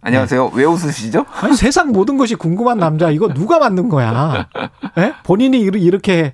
안녕하세요. 왜 웃으시죠? 아니 세상 모든 것이 궁금한 남자 이거 누가 만든 거야? 예? 본인이 이렇게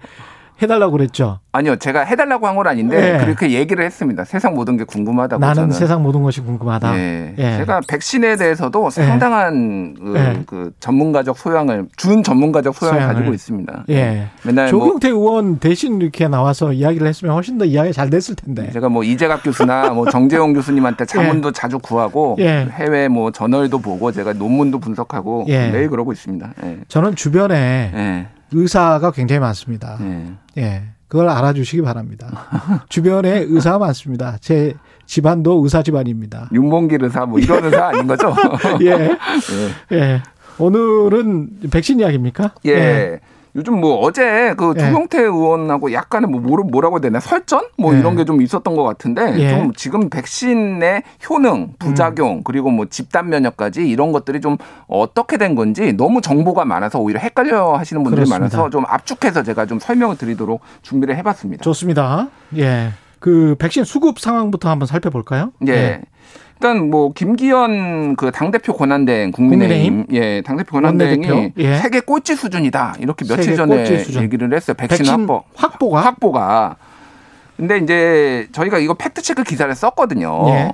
해달라고 그랬죠. 아니요, 제가 해달라고 한 건 아닌데 예. 그렇게 얘기를 했습니다. 세상 모든 게 궁금하다고 나는 저는. 세상 모든 것이 궁금하다. 예. 예. 제가 백신에 대해서도 상당한 그, 예. 그 전문가적 소양을 준 전문가적 소양을, 소양을. 가지고 있습니다. 예. 맨날 뭐 조경태 의원 대신 이렇게 나와서 이야기를 했으면 훨씬 더 이야기 잘 됐을 텐데. 제가 뭐 이재갑 교수나 뭐 정재용 교수님한테 자문도 자주 구하고 예. 해외 뭐 저널도 보고 제가 논문도 분석하고 예. 매일 그러고 있습니다. 예. 저는 주변에 예. 의사가 굉장히 많습니다. 예. 예. 그걸 알아주시기 바랍니다. 주변에 의사가 많습니다. 제 집안도 의사 집안입니다. 윤봉길 의사 뭐 이런 의사 아닌 거죠? 예. 예. 오늘은 백신 이야기입니까? 예. 요즘 뭐 어제 그 예. 조경태 의원하고 약간의 뭐 뭐라- 뭐라고 해야 되나 설전 뭐 예. 이런 게 좀 있었던 것 같은데 예. 좀 지금 백신의 효능, 부작용 그리고 뭐 집단 면역까지 이런 것들이 좀 어떻게 된 건지 너무 정보가 많아서 오히려 헷갈려 하시는 분들이 그렇습니다. 많아서 좀 압축해서 제가 좀 설명을 드리도록 준비를 해봤습니다. 좋습니다. 예. 그 백신 수급 상황부터 한번 살펴볼까요? 예. 일단 뭐 김기현 그 당대표 권한대행 국민의힘, 예 당대표 권한대행이? 예. 세계 꼴찌 수준이다 이렇게 며칠 전에. 얘기를 했어요 백신, 백신 확보 확보가 확보가 근데 이제 저희가 이거 팩트 체크 기사를 썼거든요. 예.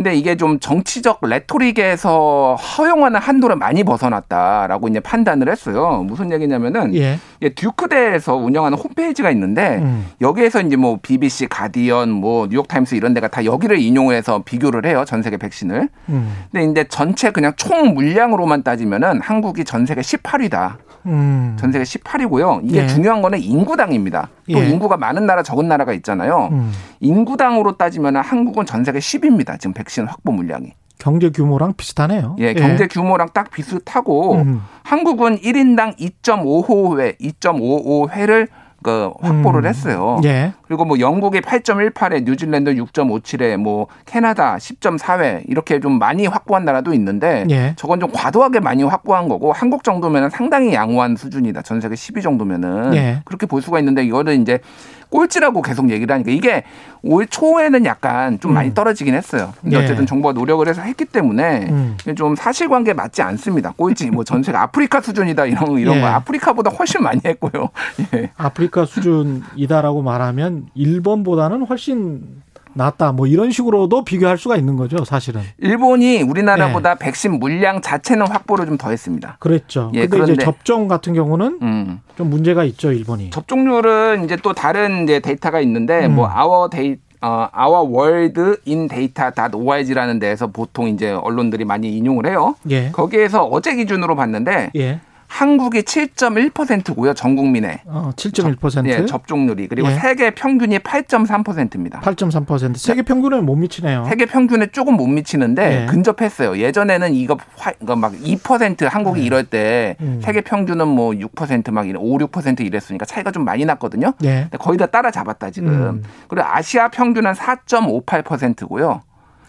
근데 이게 좀 정치적 레토릭에서 허용하는 한도를 많이 벗어났다라고 이제 판단을 했어요. 무슨 얘기냐면은 예. 예, 듀크대에서 운영하는 홈페이지가 있는데 음. 여기에서 이제 뭐 BBC, 가디언, 뭐 뉴욕타임스 이런 데가 다 여기를 인용해서 비교를 해요. 전 세계 백신을. 음. 근데 이제 전체 그냥 총 물량으로만 따지면은 한국이 전 세계 18위다. 음. 전 세계 18위고요. 이게 예. 중요한 거는 인구당입니다. 또 예. 인구가 많은 나라 적은 나라가 있잖아요. 음. 인구당으로 따지면은 한국은 전 세계 10위입니다. 지금 백신 확보 물량이. 경제 규모랑 비슷하네요. 예, 경제 규모랑 딱 비슷하고 음. 한국은 1인당 2.55회, 2.55회를 그 확보를 음. 했어요. 예. 그리고 뭐 영국이 8.18회, 뉴질랜드 6.57회, 뭐 캐나다 10.4회 이렇게 좀 많이 확보한 나라도 있는데 예. 저건 좀 과도하게 많이 확보한 거고 한국 정도면은 상당히 양호한 수준이다. 전 세계 10위 정도면은 예. 그렇게 볼 수가 있는데 이거는 이제 꼴찌라고 계속 얘기를 하니까 이게 올 초에는 약간 좀 많이 떨어지긴 했어요. 근데 음. 예. 어쨌든 정부가 노력을 해서 했기 때문에 음. 좀 사실관계 맞지 않습니다. 꼴찌 뭐 전 세계 아프리카 수준이다 이런 이런 예. 거 아프리카보다 훨씬 많이 했고요. 예. 아프리카 수준이다라고 말하면 일본보다는 훨씬 낫다. 뭐 이런 식으로도 비교할 수가 있는 거죠, 사실은. 일본이 우리나라보다 백신 물량 자체는 확보를 좀 더 했습니다. 그랬죠. 예, 근데 이제 그런데- 접종 같은 경우는 음. 좀 문제가 있죠, 일본이. 접종률은 이제 또 다른 이제 데이터가 있는데 음. 뭐 our da- 어, our world in data.org라는 데에서 보통 이제 언론들이 많이 인용을 해요. 예. 거기에서 어제 기준으로 봤는데 예. 한국이 7.1%고요. 전 국민의 어, 7.1%. 예, 접종률이 그리고 예. 세계 평균이 8.3%입니다. 8.3%. 세계 평균에 못 미치네요. 세계 평균에 조금 못 미치는데 예. 근접했어요. 예전에는 이거 화- 이거 막2% 한국이 이럴 때 네. 음. 세계 평균은 뭐 6%막 5, 6% 이랬으니까 차이가 좀 많이 났거든요. 예. 근데 거의 다 따라잡았다 지금. 음. 그리고 아시아 평균은 4.58%고요.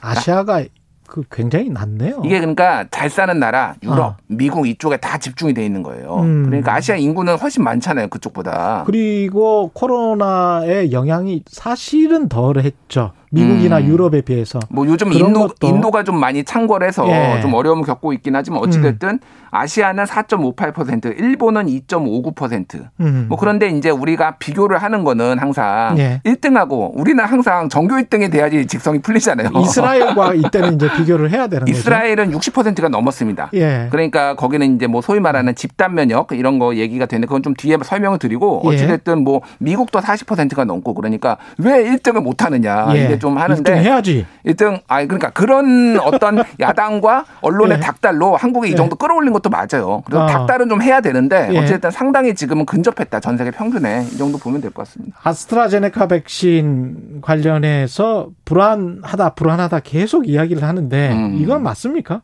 아시아가 그 굉장히 낮네요. 이게 그러니까 잘 사는 나라 유럽, 어. 미국 이쪽에 다 집중이 돼 있는 거예요. 음. 그러니까 아시아 인구는 훨씬 많잖아요 그쪽보다. 그리고 코로나의 영향이 사실은 덜했죠. 미국이나 음. 유럽에 비해서. 뭐 요즘 인도 것도- 인도가 좀 많이 창궐해서 예. 좀 어려움을 겪고 있긴 하지만 어찌됐든 아시아는 4.58%, 일본은 2.59%. 음. 뭐 그런데 이제 우리가 비교를 하는 거는 항상 예. 1등하고 우리는 항상 전교 1등이 돼야지 직성이 풀리잖아요. 이스라엘과 이때는 이제 비교를 해야 되는 거죠. 이스라엘은 60%가 넘었습니다. 예. 그러니까 거기는 이제 뭐 소위 말하는 집단 면역 이런 거 얘기가 되는데 그건 좀 뒤에 설명을 드리고 예. 어찌 됐든 뭐 미국도 40%가 넘고 그러니까 왜 1등을 못 하느냐 예. 이게 좀 1등 하는데 해야지. 1등 아 그러니까 그런 어떤 야당과 언론의 예. 닭달로 한국이 이 예. 정도 끌어올린 것도 맞아요. 그래서 아. 닭달은 좀 해야 되는데 예. 어쨌든 상당히 지금은 근접했다 전 세계 평균에 이 정도 보면 될 것 같습니다. 아스트라제네카 백신 관련해서 불안하다, 불안하다 계속 이야기를 하는데 음. 이건 맞습니까?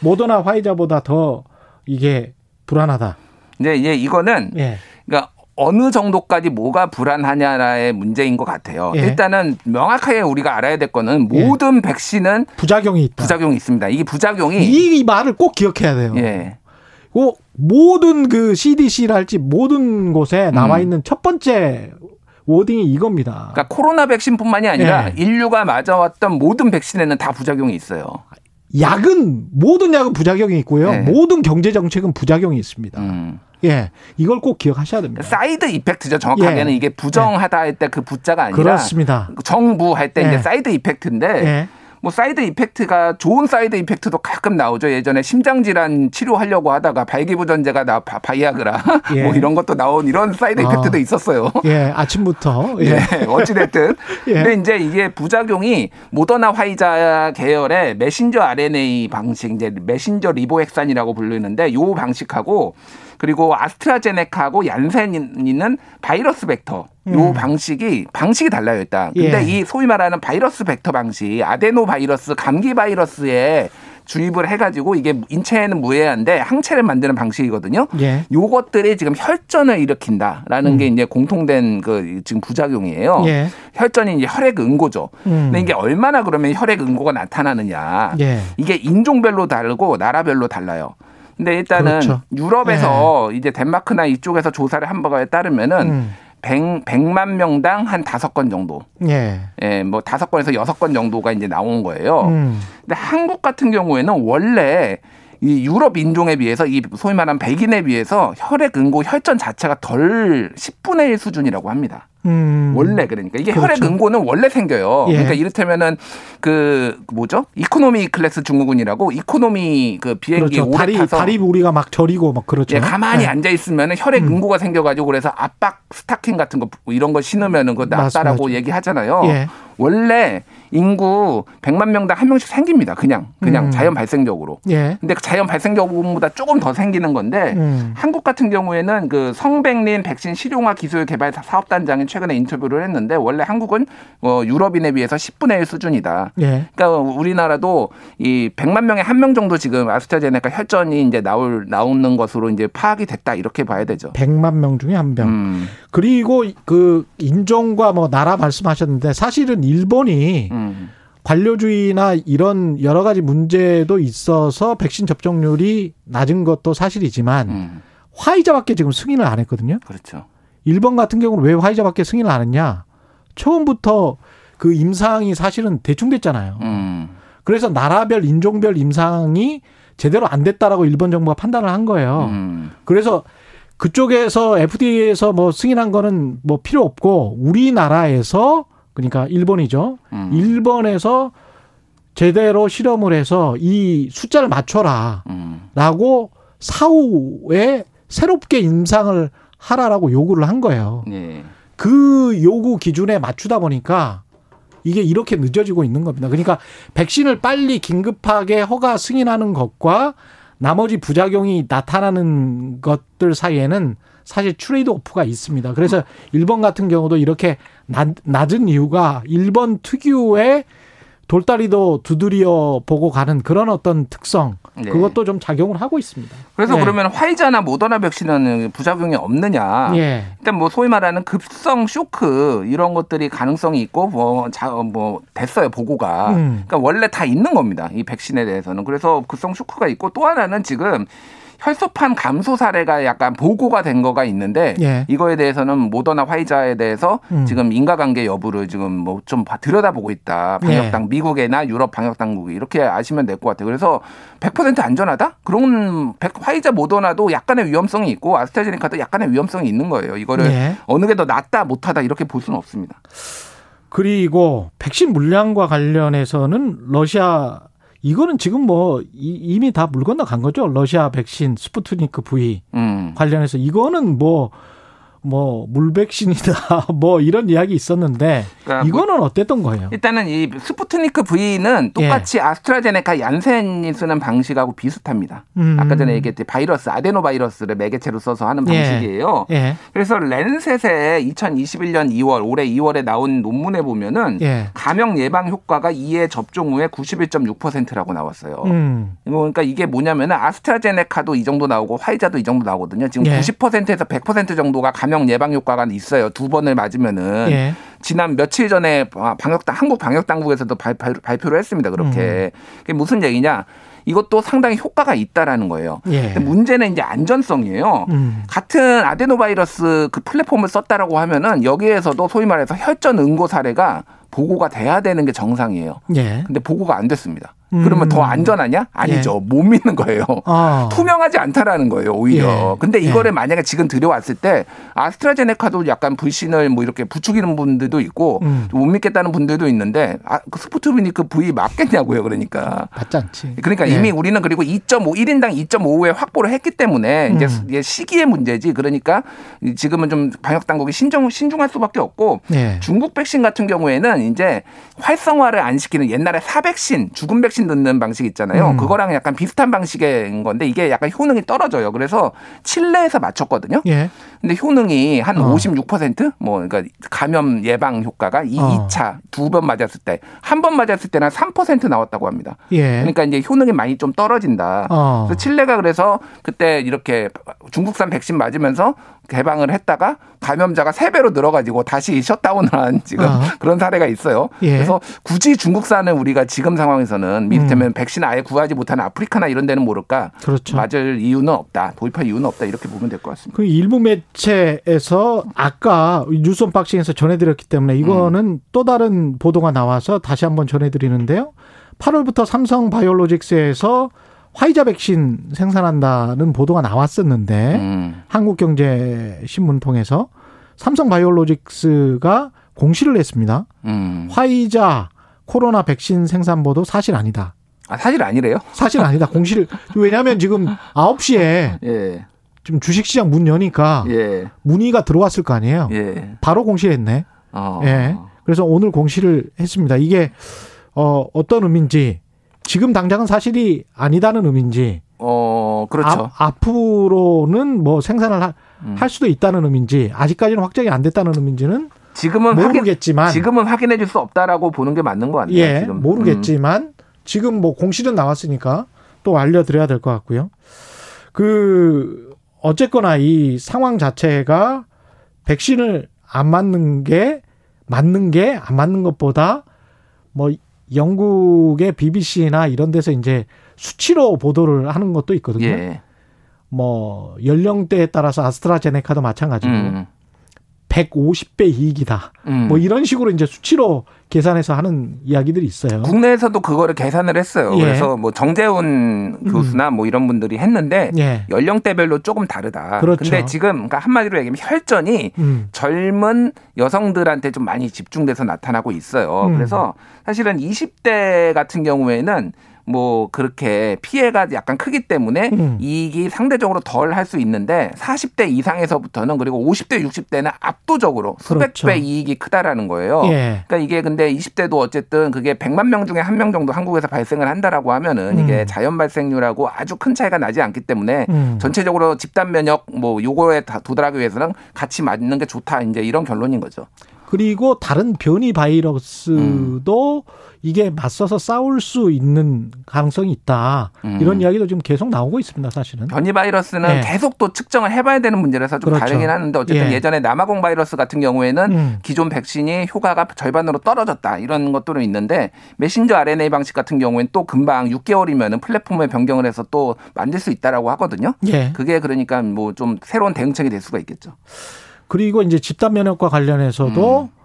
모더나 화이자보다 더 이게 불안하다. 이제 이제 이거는 예. 그러니까 어느 정도까지 뭐가 불안하냐의 문제인 것 같아요. 예. 일단은 명확하게 우리가 알아야 될 거는 예. 모든 백신은 부작용이 있다. 부작용이 있습니다. 이게 부작용이 이 말을 꼭 기억해야 돼요. 예. 그 모든 그 CDC랄지 모든 곳에 음. 있는 첫 번째 워딩이 이겁니다. 그러니까 코로나 백신뿐만이 아니라 예. 인류가 맞아왔던 모든 백신에는 다 부작용이 있어요. 약은 모든 약은 부작용이 있고요. 네. 모든 경제 정책은 부작용이 있습니다. 음. 예, 이걸 꼭 기억하셔야 됩니다. side effect죠. 정확하게는 예. 이게 부정하다 할 때 그 부 자가 아니라 그렇습니다. 정부 할때 예. 이제 side effect인데 예, 뭐 side effect가 좋은 side effect도 가끔 나오죠. 예전에 심장 질환 치료하려고 하다가 발기부전제가 나 바- 바이아그라 예. 뭐 이런 것도 나온 이런 사이드 아. effect도 있었어요. 예, 아침부터 예, 네, 어찌 됐든. 예. 근데 이제 이게 부작용이 모더나 화이자 계열의 메신저 RNA 방식, 이제 메신저 리보핵산이라고 불리는데 요 방식하고 그리고 아스트라제네카하고 얀센이는 바이러스 벡터 요 방식이 방식이 달라요 일단. 근데 음. 예. 이 소위 말하는 바이러스 벡터 방식, 아데노 바이러스, 감기 바이러스에 주입을 해가지고 이게 인체에는 무해한데 항체를 만드는 방식이거든요. 예. 요것들이 지금 혈전을 일으킨다라는 게 이제 공통된 그 지금 부작용이에요. 음. 예. 혈전이 이제 혈액 응고죠. 음. 근데 이게 얼마나 그러면 혈액 응고가 나타나느냐. 예. 이게 인종별로 다르고 나라별로 달라요. 근데 일단은 그렇죠. 유럽에서 이제 덴마크나 이쪽에서 조사를 한 바에 따르면은 음. 100, 100만 명당 한 다섯 건 정도. 예, 예, 뭐 다섯 건에서 여섯 건 정도가 이제 나온 거예요. 음. 근데 한국 같은 경우에는 원래 이 유럽 인종에 비해서 이 소위 말하는 백인에 비해서 혈액 응고 혈전 자체가 덜 10분의 1 수준이라고 합니다. 음. 원래 그러니까 이게 그렇죠. 혈액 응고는 원래 생겨요. 예. 그러니까 이를테면은 그 뭐죠? 이코노미 클래스 증후군이라고 이코노미 그 비행기 그렇죠. 오래 다리 타서 다리 우리가 막 저리고 막 그렇죠. 예, 가만히 예. 앉아 있으면 혈액 음. 응고가 생겨가지고 그래서 압박 스타킹 같은 거 이런 거 신으면은 그 낫다라고. 얘기하잖아요. 예. 원래 인구 100만 명당 한 명씩 생깁니다. 그냥 그냥 음. 자연 발생적으로. 예. 근데 그 자연 발생적보다 조금 더 생기는 건데 음. 한국 같은 경우에는 그 성백린 백신 실용화 기술 개발 사업단장이 최근에 인터뷰를 했는데 원래 한국은 어, 유럽인에 비해서 10분의 1 수준이다. 예. 그러니까 우리나라도 이 100만 명에 한 명 정도 지금 아스트라제네카 혈전이 이제 나올 나오는 것으로 이제 파악이 됐다 이렇게 봐야 되죠. 100만 명 중에 한 명. 음, 그리고 그 인종과 뭐 나라 말씀하셨는데 사실은 일본이 음, 관료주의나 이런 여러 가지 문제도 있어서 백신 접종률이 낮은 것도 사실이지만 음, 화이자밖에 지금 승인을 안 했거든요. 그렇죠. 일본 같은 경우는 왜 화이자밖에 승인을 안 했냐? 처음부터 그 임상이 사실은 대충 됐잖아요. 음, 그래서 나라별 인종별 임상이 제대로 안 됐다라고 일본 정부가 판단을 한 거예요. 음, 그래서 그쪽에서 FDA에서 뭐 승인한 거는 뭐 필요 없고 우리나라에서 그러니까 일본이죠. 음. 일본에서 제대로 실험을 해서 이 숫자를 맞춰라. 음, 라고 사후에 새롭게 임상을 하라라고 요구를 한 거예요. 예. 그 요구 기준에 맞추다 보니까 이게 이렇게 늦어지고 있는 겁니다. 그러니까 백신을 빨리 긴급하게 허가 승인하는 것과 나머지 부작용이 나타나는 것들 사이에는 사실 트레이드 오프가 있습니다. 그래서 일본 같은 경우도 이렇게 낮, 낮은 이유가 일본 특유의 돌다리도 두드려 보고 가는 그런 어떤 특성 네. 그것도 좀 작용을 하고 있습니다. 그래서 예. 그러면 화이자나 모더나 백신은 부작용이 없느냐? 예. 일단 뭐 소위 말하는 급성 쇼크 이런 것들이 가능성이 있고 뭐, 자, 뭐 됐어요 보고가. 음. 그러니까 원래 다 있는 겁니다 이 백신에 대해서는. 그래서 급성 쇼크가 있고 또 하나는 지금 혈소판 감소 사례가 약간 보고가 된 거가 있는데 예. 이거에 대해서는 모더나 화이자에 대해서 음. 지금 인과관계 여부를 지금 뭐 좀 들여다보고 있다. 방역당 예. 미국이나 유럽 방역 당국이 이렇게 아시면 될 것 같아요. 그래서 100% 안전하다? 그런 백- 화이자 모더나도 약간의 위험성이 있고 아스트라제네카도 약간의 위험성이 있는 거예요. 이거를 예. 어느 게 더 낫다 못하다 이렇게 볼 수는 없습니다. 그리고 백신 물량과 관련해서는 러시아 이거는 지금 뭐 이- 이미 다 물 건너 간 거죠. 러시아 백신 스푸트니크 V 음. 관련해서 이거는 뭐 뭐 물백신이다 뭐 이런 이야기 있었는데 그러니까 이거는 어땠던 거예요? 일단은 이 스푸트니크 V는 똑같이 아스트라제네카 얀센이 쓰는 방식하고 비슷합니다. 음. 아까 전에 얘기했듯이 바이러스 아데노 바이러스를 매개체로 써서 하는 예. 방식이에요. 예. 그래서 랜셋에 2021년 2월 올해 2월에 나온 논문에 보면은 예. 감염 예방 효과가 2회 접종 후에 91.6%라고 나왔어요. 음. 그러니까 이게 뭐냐면은 아스트라제네카도 이 정도 나오고 화이자도 이 정도 나오거든요. 지금 예. 90%에서 100% 정도가 감염 예방 효과가 있어요. 두 번을 맞으면은 예. 지난 며칠 전에 방역 한국 방역 당국에서도 발, 표를 했습니다. 그렇게 음. 그게 무슨 얘기냐? 이것도 상당히 효과가 있다라는 거예요. 예. 문제는 이제 안전성이에요. 음. 같은 아데노바이러스 그 플랫폼을 썼다라고 하면은 여기에서도 소위 말해서 혈전 응고 사례가 보고가 돼야 되는 게 정상이에요. 예. 근데 보고가 안 됐습니다. 음. 그러면 더 안전하냐? 아니죠. 못 믿는 거예요. 아. 투명하지 않다라는 거예요, 오히려. 예. 근데 이거를 예. 만약에 지금 들여왔을 때 아스트라제네카도 약간 불신을 뭐 이렇게 부추기는 분들도 있고 음. 못 믿겠다는 분들도 있는데 아, 그 스푸트니크 V 맞겠냐고요, 그러니까. 맞지 않지. 그러니까 예. 이미 우리는 그리고 2.5, 1인당 2.5에 확보를 했기 때문에 이제 음. 시기의 문제지. 그러니까 지금은 좀 방역 당국이 신중, 신중할 수밖에 없고 예. 중국 백신 같은 경우에는 이제 활성화를 안 시키는 옛날에 사백신, 죽은 백신 넣는 방식 있잖아요. 음. 그거랑 약간 비슷한 방식인 건데 이게 약간 효능이 떨어져요. 그래서 칠레에서 맞췄거든요. 예. 근데 효능이 한 어. 56%뭐 그러니까 감염 예방 효과가 이 어. 2차 두 번 맞았을 때 한 번 맞았을 때는 한3% 나왔다고 합니다. 예. 그러니까 이제 효능이 많이 좀 떨어진다. 어. 그래서 칠레가 그래서 그때 이렇게 중국산 백신 맞으면서 개방을 했다가 감염자가 세 배로 늘어가지고 다시 셧다운을 한 지금 어. 그런 사례가 있어요. 예. 그래서 굳이 중국산을 우리가 지금 상황에서는 이를테면 백신 아예 구하지 못하는 아프리카나 이런 데는 모를까 그렇죠. 맞을 이유는 없다. 도입할 이유는 없다. 이렇게 보면 될 것 같습니다. 그 일부 매체에서 아까 뉴스 언박싱에서 전해드렸기 때문에 이거는 음. 또 다른 보도가 나와서 다시 한번 전해드리는데요. 8월부터 삼성 바이오로직스에서 화이자 백신 생산한다는 보도가 나왔었는데 음. 한국경제신문 통해서 삼성 바이오로직스가 공시를 했습니다. 음. 화이자 코로나 백신 생산 보도 사실 아니다. 아, 사실 아니래요? 사실 아니다. 공시를 왜냐하면 지금 9시에 예. 지금 주식시장 문 여니까 예. 문의가 들어왔을 거 아니에요. 예. 바로 공시했네. 어. 예. 그래서 오늘 공시를 했습니다. 이게 어 어떤 의미인지 지금 당장은 사실이 아니다는 의미인지 어, 그렇죠. 앞, 앞으로는 뭐 생산을 하- 음. 할 수도 있다는 의미인지 아직까지는 확정이 안 됐다는 의미인지는 지금은 확인, 모르겠지만 지금은 확인해 줄 수 없다라고 보는 게 맞는 것 같네요. 예 지금. 음. 모르겠지만 지금 뭐 공시는 나왔으니까 또 알려드려야 될 것 같고요. 그 어쨌거나 이 상황 자체가 백신을 안 맞는 게 맞는 게 안 맞는 것보다 뭐 영국의 BBC나 이런 데서 이제 수치로 보도를 하는 것도 음. 있거든요. 예. 뭐 연령대에 따라서 아스트라제네카도 마찬가지고 음. 150배 이익이다. 음. 뭐 이런 식으로 이제 수치로 계산해서 하는 이야기들이 있어요. 국내에서도 그거를 계산을 했어요. 예. 그래서 뭐 정재훈 교수나 뭐 이런 분들이 했는데 예. 연령대별로 조금 다르다. 그렇죠. 근데 지금 그러니까 한마디로 얘기하면 혈전이 음. 젊은 여성들한테 좀 많이 집중돼서 나타나고 있어요. 음. 그래서 사실은 20대 같은 경우에는 뭐 그렇게 피해가 약간 크기 때문에 음. 이익이 상대적으로 덜 할 수 있는데 40대 이상에서부터는 그리고 50대 60대는 압도적으로 수백 그렇죠. 배 이익이 크다라는 거예요. 예. 그러니까 이게 근데 20대도 어쨌든 그게 100만 명 중에 한 명 정도 한국에서 발생을 한다라고 하면은 음. 이게 자연 발생률하고 아주 큰 차이가 나지 않기 때문에 음. 전체적으로 집단 면역 뭐 요거에 다 도달하기 위해서는 같이 맞는 게 좋다 이제 이런 결론인 거죠. 그리고 다른 변이 바이러스도 이게 맞서서 싸울 수 있는 가능성이 있다. 음. 이런 이야기도 지금 계속 나오고 있습니다. 사실은. 변이 바이러스는 네. 계속 또 측정을 해봐야 되는 문제라서 좀 그렇죠. 다르긴 하는데 어쨌든 예. 예. 전에 남아공 바이러스 같은 경우에는 음. 기존 백신이 효과가 절반으로 떨어졌다 이런 것들은 있는데 메신저 RNA 방식 같은 경우에는 또 금방 6개월이면은 플랫폼을 변경을 해서 또 만들 수 있다라고 하거든요. 예. 그게 그러니까 뭐 좀 새로운 대응책이 될 수가 있겠죠. 그리고 이제 집단 면역과 관련해서도 음.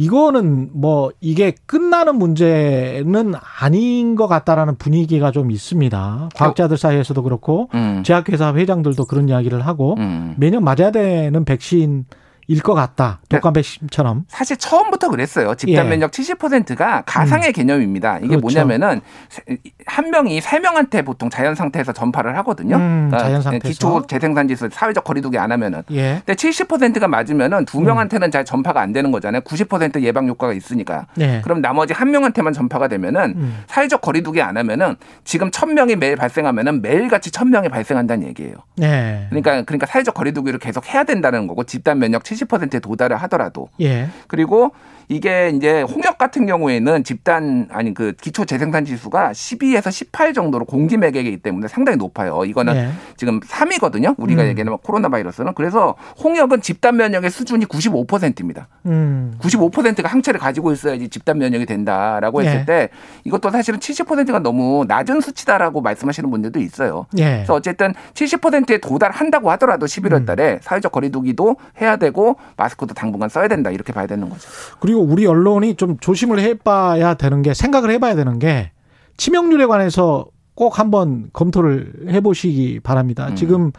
이거는 뭐 이게 끝나는 문제는 아닌 것 같다라는 분위기가 좀 있습니다. 과학자들 사이에서도 그렇고 음. 제약회사 회장들도 그런 이야기를 하고 음. 매년 맞아야 되는 백신 이것 같다. 독감 백신처럼. 사실 처음부터 그랬어요. 집단 예. 면역 70%가 가상의 개념입니다. 이게 그렇죠. 뭐냐면은 세- 한 명이 세 명한테 보통 자연 상태에서 전파를 하거든요. 음, 그러니까 자연 상태에서. 기초 재생산 지수 사회적 거리두기 안 하면은. 예. 근데 70%가 맞으면은 두 명한테는 잘 전파가 안 되는 거잖아요. 90% 예방 효과가 있으니까. 네. 그럼 나머지 한 명한테만 전파가 되면은 음. 사회적 거리두기 안 하면은 지금 천 명이 매일 발생하면은 매일같이 천 명이 발생한다는 얘기예요. 네. 그러니까 그러니까 사회적 거리두기를 계속 해야 된다는 거고 집단 면역 70%에 도달을 하더라도 예. 그리고 이게 이제 홍역 같은 경우에는 집단 아니 그 기초 재생산 지수가 12에서 18 정도로 공기 매개이기 때문에 상당히 높아요. 이거는 네. 지금 3이거든요. 우리가 음. 얘기하는 코로나 바이러스는 그래서 홍역은 집단 면역의 수준이 95%입니다. 음. 95%가 항체를 가지고 있어야지 집단 면역이 된다라고 했을 예. 때 이것도 사실은 70%가 너무 낮은 수치다라고 말씀하시는 분들도 있어요. 예. 그래서 어쨌든 70%에 도달한다고 하더라도 11월 달에 사회적 거리두기도 해야 되고 마스크도 당분간 써야 된다 이렇게 봐야 되는 거죠. 그리고 우리 언론이 좀 조심을 해봐야 되는 게 생각을 해봐야 되는 게 치명률에 관해서 꼭 한번 검토를 해보시기 바랍니다. 음. 지금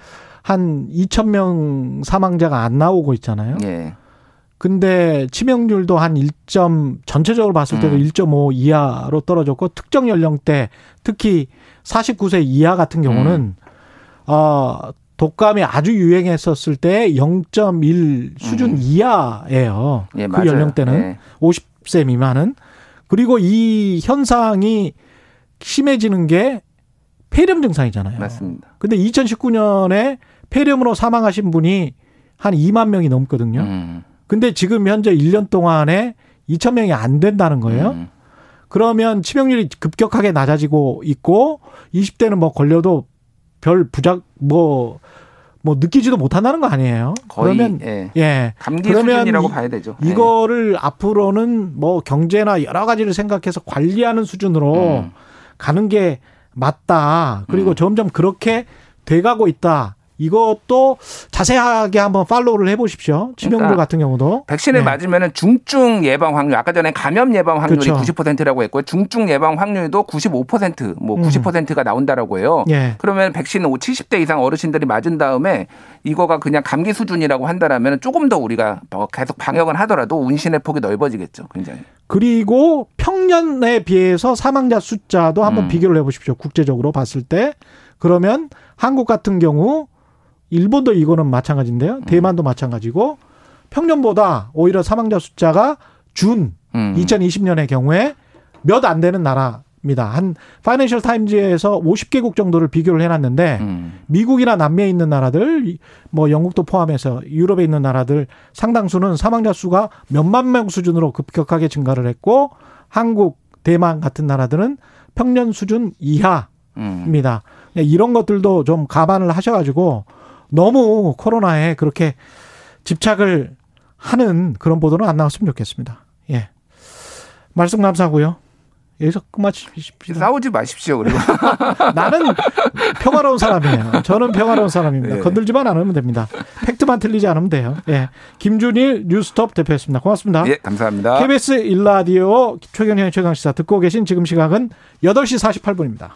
한 2천 명 사망자가 안 나오고 있잖아요. 예. 근데 치명률도 한 1점 전체적으로 봤을 때도 음. 1.5 이하로 떨어졌고 특정 연령대 특히 49세 이하 같은 경우는 음. 어 독감이 아주 유행했었을 때 0.1 수준 음. 이하예요. 예, 그 맞아요. 연령대는 예. 50세 미만은 그리고 이 현상이 심해지는 게 폐렴 증상이잖아요. 맞습니다. 근데 2019년에 폐렴으로 사망하신 분이 한 2만 명이 넘거든요. 음. 근데 지금 현재 1년 동안에 2천 명이 안 된다는 거예요. 음. 그러면 치명률이 급격하게 낮아지고 있고 20대는 뭐 걸려도 별 부작 뭐뭐 느끼지도 못한다는 거 아니에요? 거의 그러면 예. 예. 감기 그러면 수준이라고 이- 봐야 되죠. 예. 이거를 앞으로는 뭐 경제나 여러 가지를 생각해서 관리하는 수준으로 음. 가는 게 맞다. 그리고 음. 점점 그렇게 돼가고 있다. 이것도 자세하게 한번 팔로우를 해보십시오. 치명률 그러니까 같은 경우도. 백신을 네. 맞으면 중증 예방 확률 아까 전에 감염 예방 확률이 그렇죠. 90%라고 했고요. 중증 예방 확률도 95%뭐 음. 90%가 나온다라고 해요. 예. 그러면 백신은 70대 이상 어르신들이 맞은 다음에 이거가 그냥 감기 수준이라고 한다라면 조금 더 우리가 어, 계속 방역을 하더라도 운신의 폭이 넓어지겠죠. 굉장히. 그리고 평년에 비해서 사망자 숫자도 한번 음. 비교를 해보십시오. 국제적으로 봤을 때. 그러면 한국 같은 경우 일본도 이거는 마찬가지인데요. 음. 대만도 마찬가지고 평년보다 오히려 사망자 숫자가 준 음. 2020년의 경우에 몇 안 되는 나라입니다. 한 파이낸셜 타임즈에서 50개국 정도를 비교를 해놨는데 음. 미국이나 남미에 있는 나라들, 뭐 영국도 포함해서 유럽에 있는 나라들 상당수는 사망자 수가 몇만 명 수준으로 급격하게 증가를 했고 한국, 대만 같은 나라들은 평년 수준 이하입니다. 음. 이런 것들도 좀 감안을 하셔가지고 너무 코로나에 그렇게 집착을 하는 그런 보도는 안 나왔으면 좋겠습니다. 예. 말씀 감사하고요. 여기서 끝마치십시오. 싸우지 마십시오. 그리고 나는 평화로운 사람이에요. 저는 평화로운 사람입니다. 네. 건들지만 않으면 됩니다. 팩트만 틀리지 않으면 돼요. 예. 김준일 뉴스톱 대표였습니다. 고맙습니다. 예, 감사합니다. KBS 일라디오 최경영의 최강시사 듣고 계신 지금 시각은 8시 48분입니다.